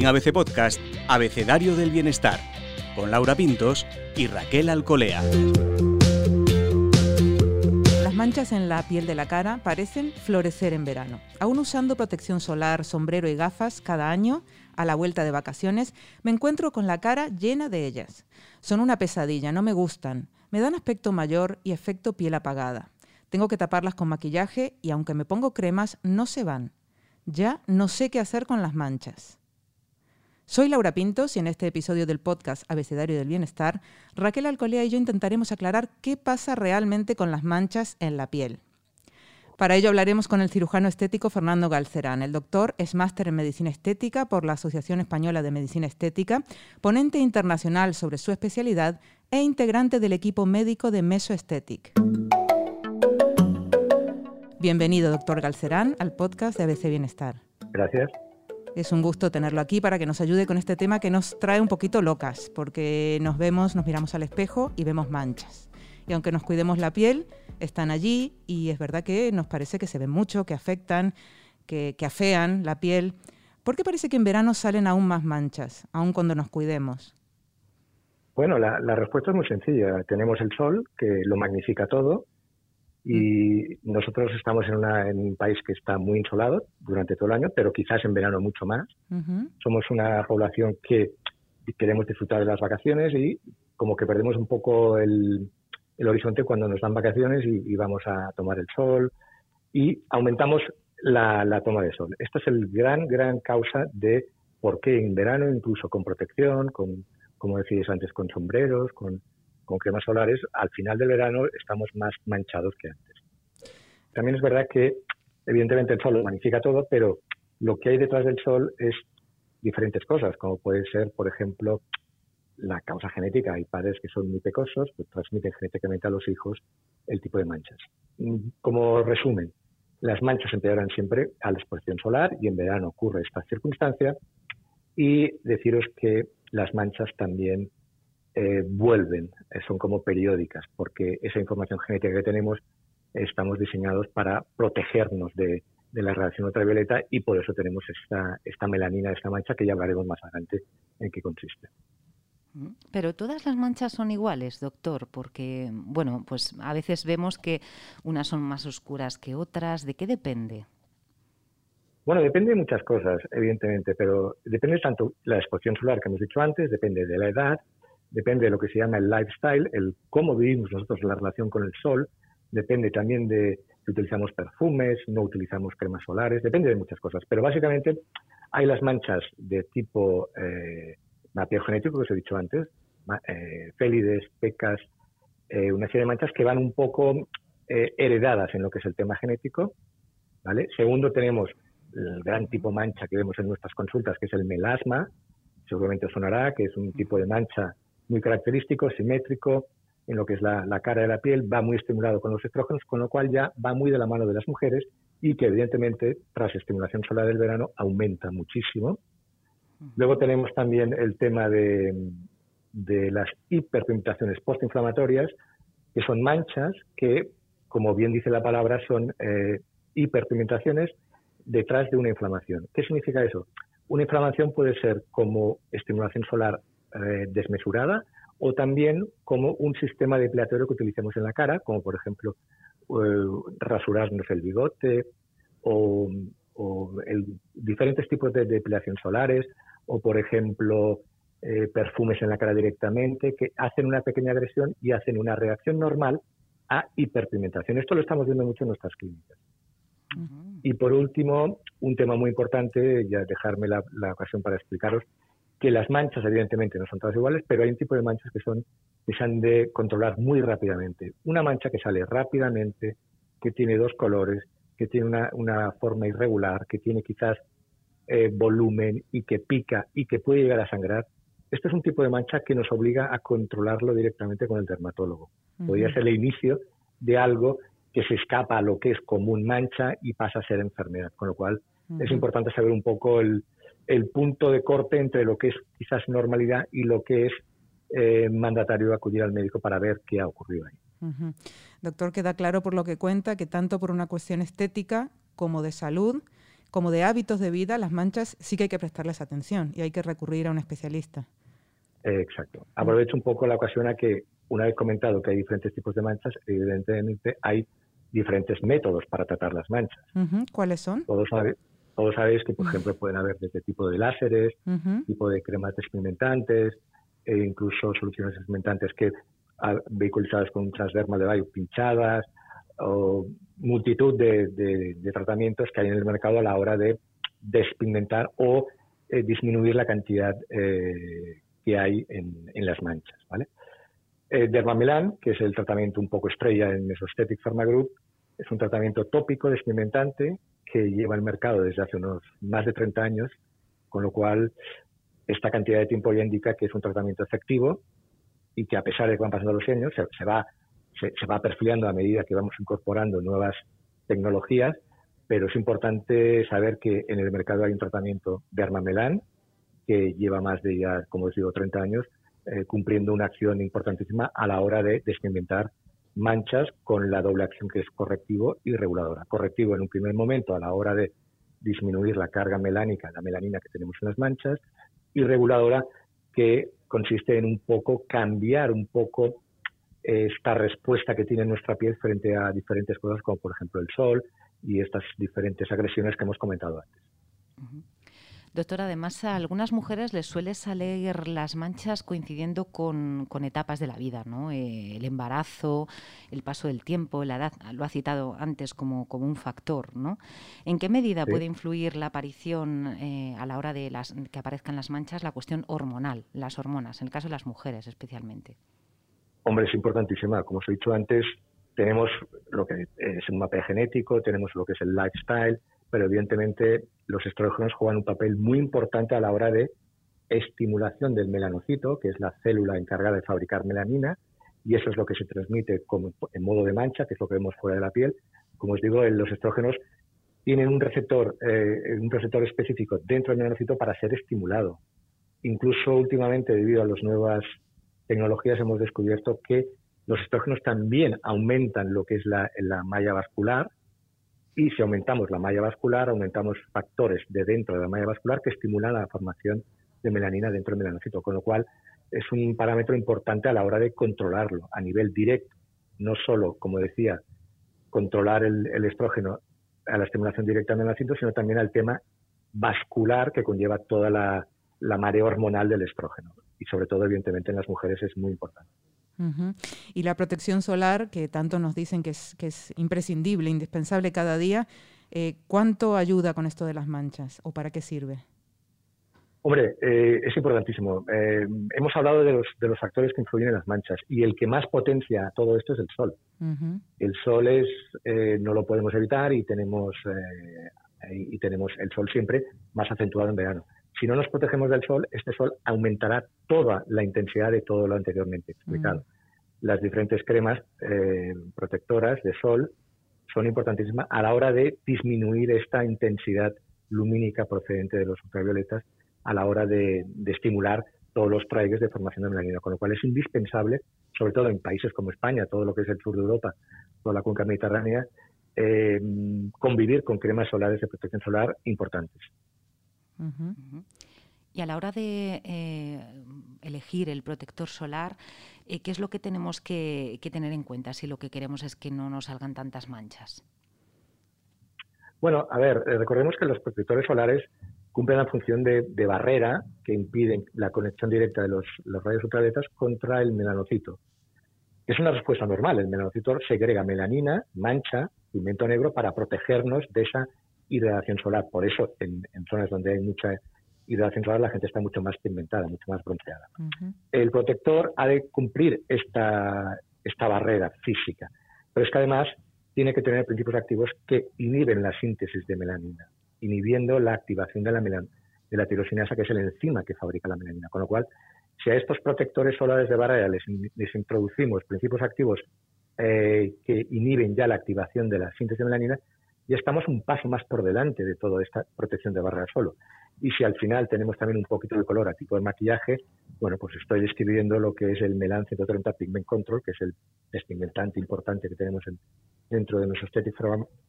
En ABC Podcast, Abecedario del Bienestar, con Laura Pintos y Raquel Alcolea. Las manchas en la piel de la cara parecen florecer en verano. Aún usando protección solar, sombrero y gafas cada año, a la vuelta de vacaciones, me encuentro con la cara llena de ellas. Son una pesadilla, no me gustan. Me dan aspecto mayor y efecto piel apagada. Tengo que taparlas con maquillaje y aunque me pongo cremas, no se van. Ya no sé qué hacer con las manchas. Soy Laura Pintos y en este episodio del podcast Abecedario del Bienestar, Raquel Alcolea y yo intentaremos aclarar qué pasa realmente con las manchas en la piel. Para ello hablaremos con el cirujano estético Fernando Galcerán. El doctor es máster en medicina estética por la Asociación Española de Medicina Estética, ponente internacional sobre su especialidad e integrante del equipo médico de Mesoesthetic. Bienvenido, doctor Galcerán, al podcast de ABC Bienestar. Gracias. Es un gusto tenerlo aquí para que nos ayude con este tema que nos trae un poquito locas, porque nos vemos, nos miramos al espejo y vemos manchas. Y aunque nos cuidemos la piel, están allí y es verdad que nos parece que se ven mucho, que afectan, que, afean la piel. ¿Por qué parece que en verano salen aún más manchas, aun cuando nos cuidemos? Bueno, la, la respuesta es muy sencilla. Tenemos el sol, que lo magnifica todo, y nosotros estamos en, un país que está muy insolado durante todo el año, pero quizás en verano mucho más. Somos una población que queremos disfrutar de las vacaciones y como que perdemos un poco el, horizonte cuando nos dan vacaciones y, vamos a tomar el sol y aumentamos la, la toma de sol. Esta es el gran, gran causa de por qué en verano, incluso con protección, con, como decíais antes, con sombreros, con con cremas solares, al final del verano estamos más manchados que antes. También es verdad que, evidentemente, el sol lo magnifica todo, pero lo que hay detrás del sol es diferentes cosas, como puede ser, por ejemplo, la causa genética. Hay padres que son muy pecosos, pues transmiten genéticamente a los hijos el tipo de manchas. Como resumen, las manchas empeoran siempre a la exposición solar y en verano ocurre esta circunstancia. Y deciros que las manchas también eh, vuelven, eh, son como periódicas, porque esa información genética que tenemos estamos diseñados para protegernos de, la radiación ultravioleta y por eso tenemos esta, esta melanina, esta mancha que ya hablaremos más adelante en qué consiste. Pero todas las manchas son iguales, doctor, porque, bueno, pues a veces vemos que unas son más oscuras que otras. ¿De qué depende? Bueno, depende de muchas cosas, evidentemente, pero depende tanto de la exposición solar que hemos dicho antes, depende de la edad, depende de lo que se llama el lifestyle, el cómo vivimos nosotros la relación con el sol, depende también de si utilizamos perfumes, no utilizamos cremas solares, depende de muchas cosas. Pero básicamente hay las manchas de tipo eh, genético que os he dicho antes, eh, félides, pecas, eh, una serie de manchas que van un poco eh, heredadas en lo que es el tema genético. ¿vale? Segundo, tenemos el gran tipo mancha que vemos en nuestras consultas, que es el melasma. Seguramente sonará, que es un tipo de mancha muy característico, simétrico, en lo que es la, cara de la piel, va muy estimulado con los estrógenos, con lo cual ya va muy de la mano de las mujeres y que evidentemente tras estimulación solar del verano aumenta muchísimo. Luego tenemos también el tema de, las hiperpigmentaciones postinflamatorias, que son manchas que, como bien dice la palabra, son eh, hiperpigmentaciones detrás de una inflamación. ¿Qué significa eso? Una inflamación puede ser como estimulación solar eh, desmesurada o también como un sistema depilatorio que utilicemos en la cara, como por ejemplo eh, rasurarnos el bigote o, diferentes tipos de depilación solares o por ejemplo eh, perfumes en la cara directamente que hacen una pequeña agresión y hacen una reacción normal a hiperpigmentación. Esto lo estamos viendo mucho en nuestras clínicas. Y por último, un tema muy importante, ya dejarme la ocasión para explicaros, que las manchas evidentemente no son todas iguales, pero hay un tipo de manchas que son que se han de controlar muy rápidamente. Una mancha que sale rápidamente, que tiene dos colores, que tiene una, forma irregular, que tiene quizás eh, volumen y que pica y que puede llegar a sangrar. Este es un tipo de mancha que nos obliga a controlarlo directamente con el dermatólogo. Podría ser el inicio de algo que se escapa a lo que es común mancha y pasa a ser enfermedad. Con lo cual es importante saber un poco el, el punto de corte entre lo que es quizás normalidad y lo que es eh, mandatario acudir al médico para ver qué ha ocurrido ahí. Doctor, queda claro por lo que cuenta que tanto por una cuestión estética como de salud, como de hábitos de vida, las manchas sí que hay que prestarles atención y hay que recurrir a un especialista. exacto. Aprovecho un poco la ocasión a que, una vez comentado que hay diferentes tipos de manchas, evidentemente hay diferentes métodos para tratar las manchas. ¿Cuáles son? Todos, todos sabéis que, por ejemplo, pueden haber desde tipo de láseres, tipo de cremas despigmentantes, e incluso soluciones despigmentantes que vehiculizadas con un transderma de bayo pinchadas, o multitud de, tratamientos que hay en el mercado a la hora de despigmentar o eh, disminuir la cantidad eh, que hay en, las manchas. ¿vale? Eh, Dermamelan, que es el tratamiento un poco estrella en Mesostatic Pharma Group, es un tratamiento tópico despigmentante que lleva el mercado desde hace unos más de 30 años, con lo cual esta cantidad de tiempo ya indica que es un tratamiento efectivo y que a pesar de que van pasando los años, se, va, se, perfilando a medida que vamos incorporando nuevas tecnologías, pero es importante saber que en el mercado hay un tratamiento de Armamelán que lleva más de ya, como os digo, 30 años, eh, cumpliendo una acción importantísima a la hora de despigmentar manchas con la doble acción que es correctivo y reguladora. Correctivo en un primer momento a la hora de disminuir la carga melánica, la melanina que tenemos en las manchas, y reguladora que consiste en un poco cambiar un poco esta respuesta que tiene nuestra piel frente a diferentes cosas como por ejemplo el sol y estas diferentes agresiones que hemos comentado antes. Doctor, además a algunas mujeres les suele salir las manchas coincidiendo con, etapas de la vida, ¿no? Eh, el embarazo, el paso del tiempo, la edad, lo ha citado antes como, como un factor, ¿no? ¿En qué medida puede influir la aparición eh, a la hora de las, que aparezcan las manchas la cuestión hormonal, las hormonas, en el caso de las mujeres especialmente? Hombre, es importantísima. Como os he dicho antes, tenemos lo que es un mapa genético, tenemos lo que es el lifestyle, pero evidentemente los estrógenos juegan un papel muy importante a la hora de estimulación del melanocito, que es la célula encargada de fabricar melanina, y eso es lo que se transmite como en modo de mancha, que es lo que vemos fuera de la piel. Como os digo, los estrógenos tienen un receptor, eh, un receptor específico dentro del melanocito para ser estimulado. Incluso últimamente, debido a las nuevas tecnologías, hemos descubierto que los estrógenos también aumentan lo que es la malla vascular, y si aumentamos la malla vascular, aumentamos factores de dentro de la malla vascular que estimulan la formación de melanina dentro del melanocito, con lo cual es un parámetro importante a la hora de controlarlo a nivel directo, no solo, como decía, controlar el, estrógeno a la estimulación directa del melanocito, sino también al tema vascular que conlleva toda la, la marea hormonal del estrógeno. Y sobre todo, evidentemente, en las mujeres es muy importante. Y la protección solar, que tanto nos dicen que es, que es imprescindible, indispensable cada día, eh, ¿cuánto ayuda con esto de las manchas o para qué sirve? Hombre, eh, es importantísimo. Eh, hemos hablado de los, de los factores que influyen en las manchas y el que más potencia todo esto es el sol. El sol es, no lo podemos evitar y tenemos, y tenemos el sol siempre más acentuado en verano. Si no nos protegemos del sol, este sol aumentará toda la intensidad de todo lo anteriormente explicado. Mm. Las diferentes cremas eh, protectoras de sol son importantísimas a la hora de disminuir esta intensidad lumínica procedente de los ultravioletas a la hora de, estimular todos los traiges de formación de melanina, con lo cual es indispensable, sobre todo en países como España, todo lo que es el sur de Europa, toda la cuenca mediterránea, eh, convivir con cremas solares de protección solar importantes. Y a la hora de eh, elegir el protector solar, eh, ¿qué es lo que tenemos que, tener en cuenta si lo que queremos es que no nos salgan tantas manchas? Bueno, a ver, eh, recordemos que los protectores solares cumplen la función de, barrera que impiden la conexión directa de los, rayos ultravioletas contra el melanocito. Es una respuesta normal. El melanocito segrega melanina, mancha, pigmento negro para protegernos de esa hidratación solar. Por eso, en, zonas donde hay mucha hidratación solar, la gente está mucho más pigmentada, mucho más bronceada. El protector ha de cumplir esta, esta barrera física, pero es que además tiene que tener principios activos que inhiben la síntesis de melanina, inhibiendo la activación de la, melan de la tirosinasa, que es el enzima que fabrica la melanina. Con lo cual, si a estos protectores solares de barrera les, introducimos principios activos eh, que inhiben ya la activación de la síntesis de melanina, y estamos un paso más por delante de toda esta protección de barrera solo. Y si al final tenemos también un poquito de color a tipo de maquillaje, bueno, pues estoy describiendo lo que es el Melan 130 Pigment Control, que es el despigmentante importante que tenemos dentro de nuestro Aesthetic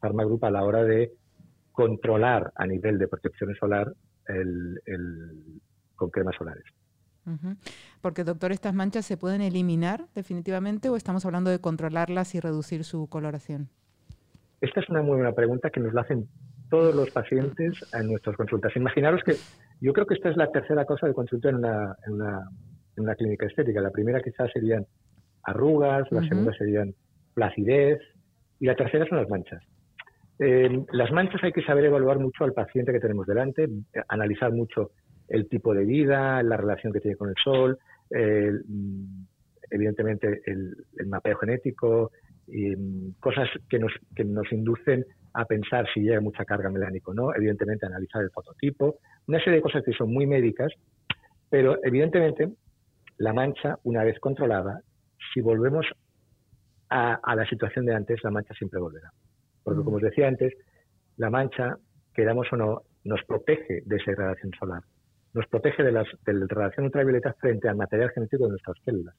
Pharma a la hora de controlar a nivel de protección solar con cremas solares. Porque, doctor, ¿estas manchas se pueden eliminar definitivamente o estamos hablando de controlarlas y reducir su coloración? Esta es una muy buena pregunta que nos la hacen todos los pacientes en nuestras consultas. Imaginaros que yo creo que esta es la tercera cosa de consulta en una, en una, clínica estética. La primera quizás serían arrugas, la segunda serían placidez y la tercera son las manchas. Eh, las manchas hay que saber evaluar mucho al paciente que tenemos delante, analizar mucho el tipo de vida, la relación que tiene con el sol, mm, evidentemente el, mapeo genético, mm, cosas que nos, que nos inducen a pensar si llega mucha carga melánica o no, evidentemente analizar el fototipo, una serie de cosas que son muy médicas, pero evidentemente la mancha, una vez controlada, si volvemos a, a la situación de antes, la mancha siempre volverá. Porque, como os decía antes, la mancha, queramos o no, nos protege de esa irradiación solar. Nos protege de, las, de la radiación ultravioleta frente al material genético de nuestras células.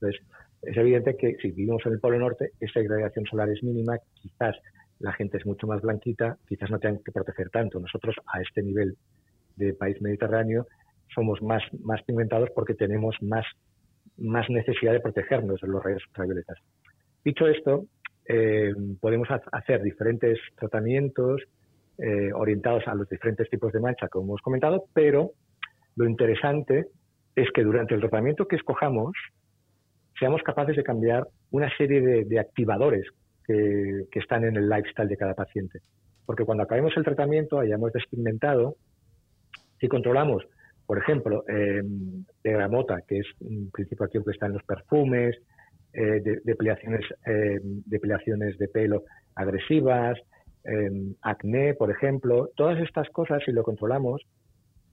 Entonces, es evidente que si vivimos en el Polo Norte, esa irradiación solar es mínima, quizás la gente es mucho más blanquita, quizás no tengan que proteger tanto. Nosotros, a este nivel de país mediterráneo, somos más, pigmentados porque tenemos más, más necesidad de protegernos de los rayos ultravioletas. Dicho esto, eh, podemos hacer diferentes tratamientos eh, orientados a los diferentes tipos de mancha, como hemos comentado, pero lo interesante es que durante el tratamiento que escojamos seamos capaces de cambiar una serie de, activadores que, están en el lifestyle de cada paciente. Porque cuando acabemos el tratamiento, hayamos despigmentado, si controlamos, por ejemplo, eh, de gramota, que es un principio activo que está en los perfumes, eh, de, depilaciones, eh, de pelo agresivas, em, acné, por ejemplo. Todas estas cosas, si lo controlamos,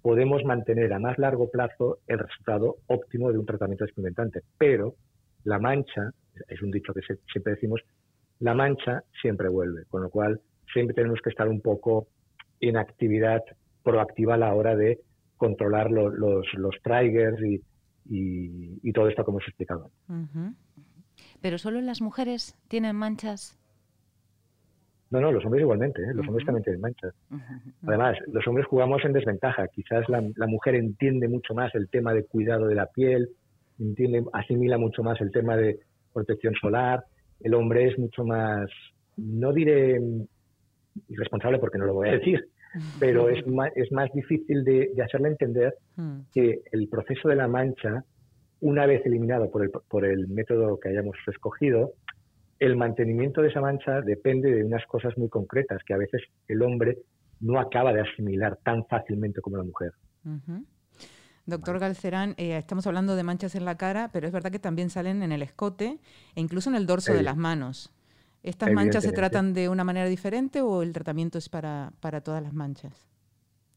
podemos mantener a más largo plazo el resultado óptimo de un tratamiento experimentante. Pero la mancha, es un dicho que siempre decimos, la mancha siempre vuelve, con lo cual siempre tenemos que estar un poco en actividad proactiva a la hora de controlar los, los triggers y, y, todo esto como hemos explicado. ¿Pero solo las mujeres tienen manchas? No, no, los hombres igualmente, ¿eh? los hombres también tienen manchas. Además, los hombres jugamos en desventaja. Quizás la, mujer entiende mucho más el tema de cuidado de la piel, entiende, asimila mucho más el tema de protección solar. El hombre es mucho más, no diré irresponsable porque no lo voy a decir, pero es más, es más difícil de, hacerle entender mm. que el proceso de la mancha, una vez eliminado por el, por el método que hayamos escogido, el mantenimiento de esa mancha depende de unas cosas muy concretas que a veces el hombre no acaba de asimilar tan fácilmente como la mujer. Doctor Galcerán, eh, estamos hablando de manchas en la cara, pero es verdad que también salen en el escote e incluso en el dorso de las manos. ¿Estas manchas se tratan de una manera diferente o el tratamiento es para, para todas las manchas?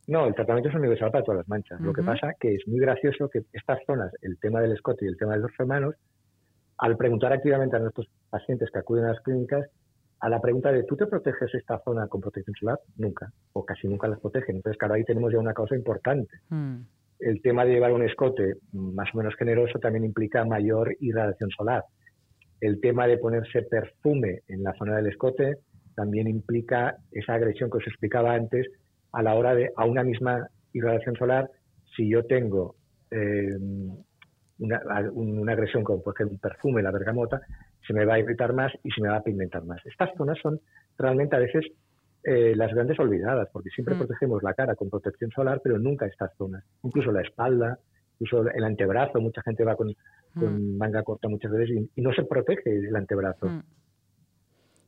No, el tratamiento es universal para todas las manchas. Lo que pasa que es muy gracioso que estas zonas, el tema del escote y el tema de los manos, al preguntar activamente a nuestros pacientes que acuden a las clínicas, a la pregunta de ¿tú te proteges esta zona con protección solar? Nunca, o casi nunca las protegen. Entonces, claro, ahí tenemos ya una cosa importante. Mm. El tema de llevar un escote más o menos generoso también implica mayor irradiación solar el tema de ponerse perfume en la zona del escote también implica esa agresión que os explicaba antes a la hora de, a una misma irradiación solar, si yo tengo eh, una, agresión como por ejemplo un perfume, la bergamota, se me va a irritar más y se me va a pigmentar más. Estas zonas son realmente a veces eh, las grandes olvidadas, porque siempre mm. protegemos la cara con protección solar, pero nunca estas zonas. Incluso la espalda, incluso el antebrazo, mucha gente va con, con mm. manga corta muchas veces y, no se protege el antebrazo. Mm.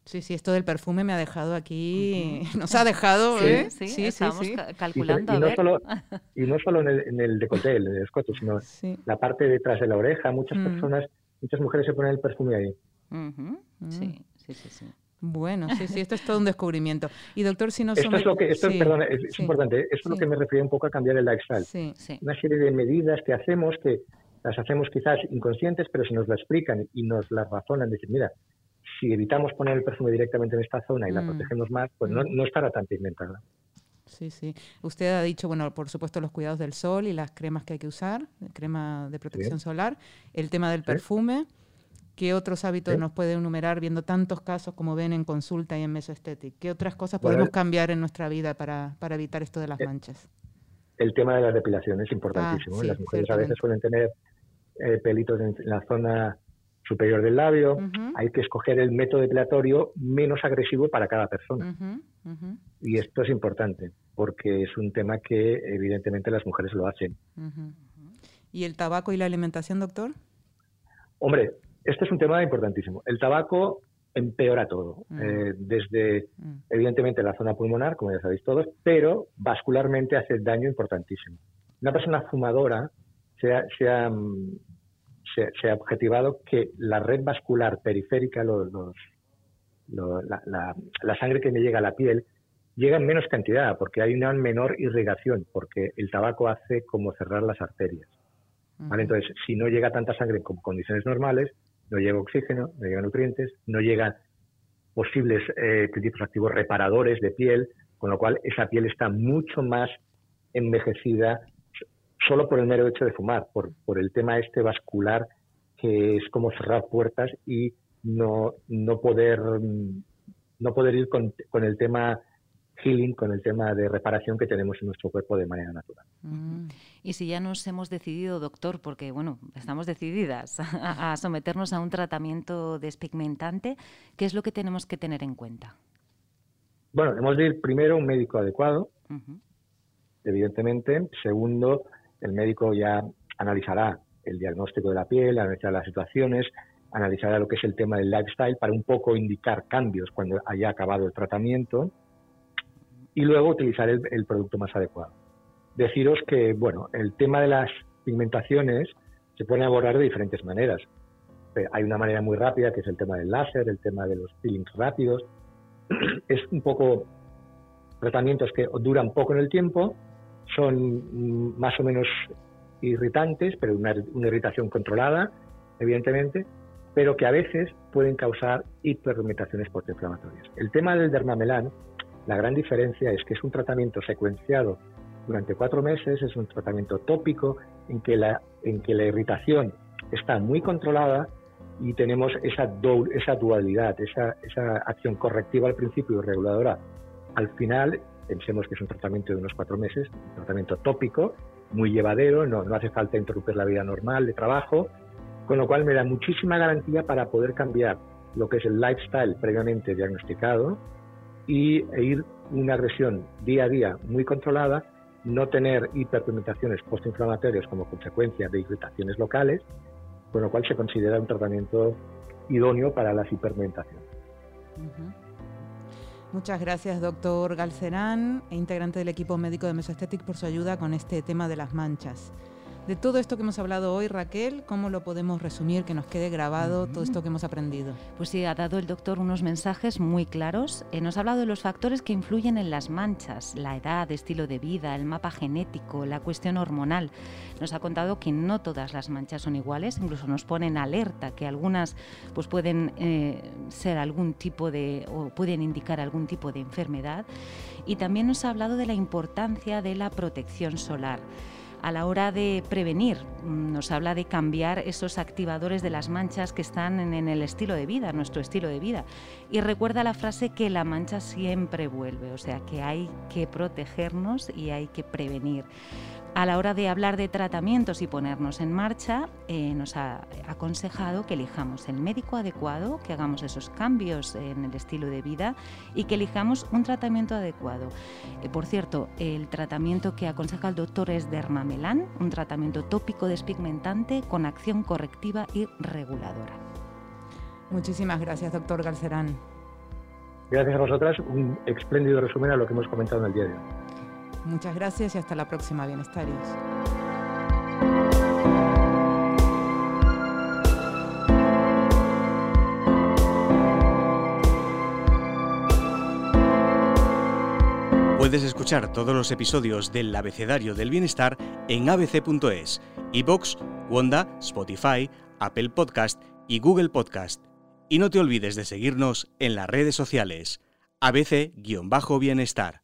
Sí, sí, esto del perfume me ha dejado aquí, nos ha dejado, sí, ¿eh? Sí, estamos calculando. Y, no Solo, y no solo en el, en el decote, en el escote, sino la parte detrás de la oreja. Muchas mm. personas, muchas mujeres se ponen el perfume ahí. Sí, sí, sí, sí. Bueno, sí, sí, esto es todo un descubrimiento. Y doctor, si no Esto es lo que, esto, perdón, es, importante, esto es lo que me refiero un poco a cambiar el lifestyle. Una serie de medidas que hacemos que las hacemos quizás inconscientes, pero si nos la explican y nos las razonan, decir, mira, si evitamos poner el perfume directamente en esta zona y la mm. protegemos más, pues no, no estará tan pigmentada. Sí, sí. Usted ha dicho, bueno, por supuesto, los cuidados del sol y las cremas que hay que usar, crema de protección solar, el tema del perfume ¿Qué otros hábitos nos puede enumerar viendo tantos casos como ven en consulta y en Mesoesthetic? ¿Qué otras cosas podemos cambiar en nuestra vida para, para, evitar esto de las eh, manchas? El tema de la depilación es importantísimo. Ah, las mujeres a veces suelen tener eh, pelitos en la zona superior del labio. Hay que escoger el método depilatorio menos agresivo para cada persona. Y esto es importante porque es un tema que evidentemente las mujeres lo hacen. ¿Y el tabaco y la alimentación, doctor? Hombre, este es un tema importantísimo. El tabaco empeora todo, mm. eh, desde mm. evidentemente la zona pulmonar, como ya sabéis todos, pero vascularmente hace daño importantísimo. Una persona fumadora se ha, se ha, se, ha objetivado que la red vascular periférica, los, la, la, sangre que me llega a la piel, llega en menos cantidad, porque hay una menor irrigación, porque el tabaco hace como cerrar las arterias. Entonces, si no llega tanta sangre en condiciones normales, no llega oxígeno, no llega nutrientes, no llegan posibles eh, activos reparadores de piel, con lo cual esa piel está mucho más envejecida solo por el mero hecho de fumar, por, por el tema este vascular que es como cerrar puertas y no, no poder no poder ir con, con el tema healing, con el tema de reparación que tenemos en nuestro cuerpo de manera natural. Mm. Y si ya nos hemos decidido, doctor, porque bueno, estamos decididas a, someternos a un tratamiento despigmentante, ¿qué es lo que tenemos que tener en cuenta? Bueno, hemos de ir primero a un médico adecuado, evidentemente. Segundo, el médico ya analizará el diagnóstico de la piel, analizará las situaciones, analizará lo que es el tema del lifestyle para un poco indicar cambios cuando haya acabado el tratamiento y luego utilizar el, producto más adecuado. Deciros que, bueno, el tema de las pigmentaciones se puede abordar de diferentes maneras. Eh, hay una manera muy rápida que es el tema del láser, el tema de los peelings rápidos. Es un poco tratamientos que duran poco en el tiempo, son más o menos irritantes, pero una, una irritación controlada, evidentemente, pero que a veces pueden causar hiperpigmentaciones postinflamatorias. El tema del dermamelán la gran diferencia es que es un tratamiento secuenciado durante cuatro meses, es un tratamiento tópico en que la, en que la irritación está muy controlada y tenemos esa, dualidad, esa, esa acción correctiva al principio y reguladora al final. Pensemos que es un tratamiento de unos cuatro meses, un tratamiento tópico, muy llevadero, no, no hace falta interrumpir la vida normal de trabajo, con lo cual me da muchísima garantía para poder cambiar lo que es el lifestyle previamente diagnosticado y e ir una agresión día a día muy controlada, no tener hiperpigmentaciones postinflamatorias como consecuencia de irritaciones locales, con lo cual se considera un tratamiento idóneo para las hiperpigmentaciones. Muchas gracias, doctor Galcerán, integrante del equipo médico de Mesoesthetic, por su ayuda con este tema de las manchas de todo esto que hemos hablado hoy, Raquel, ¿cómo lo podemos resumir, que nos quede grabado todo esto que hemos aprendido? Pues sí, ha dado el doctor unos mensajes muy claros. Eh, nos ha hablado de los factores que influyen en las manchas, la edad, estilo de vida, el mapa genético, la cuestión hormonal. Nos ha contado que no todas las manchas son iguales, incluso nos ponen alerta que algunas pues pueden eh, ser algún tipo de o pueden indicar algún tipo de enfermedad. Y también nos ha hablado de la importancia de la protección solar a la hora de prevenir. Mm, nos habla de cambiar esos activadores de las manchas que están en, el estilo de vida, nuestro estilo de vida. Y recuerda la frase que la mancha siempre vuelve, o sea que hay que protegernos y hay que prevenir. A la hora de hablar de tratamientos y ponernos en marcha, eh, nos ha aconsejado que elijamos el médico adecuado, que hagamos esos cambios en el estilo de vida y que elijamos un tratamiento adecuado. Eh, por cierto, el tratamiento que aconseja el doctor es Dermamelan, un tratamiento tópico despigmentante con acción correctiva y reguladora. Muchísimas gracias, doctor Galcerán. Gracias a vosotras. Un espléndido resumen a lo que hemos comentado en el día de hoy. Muchas gracias y hasta la próxima, bienestarios. Puedes escuchar todos los episodios del Abecedario del Bienestar en abc.es, iBox, Wanda, Spotify, Apple Podcast y Google Podcast. Y no te olvides de seguirnos en las redes sociales. ABC-Bienestar.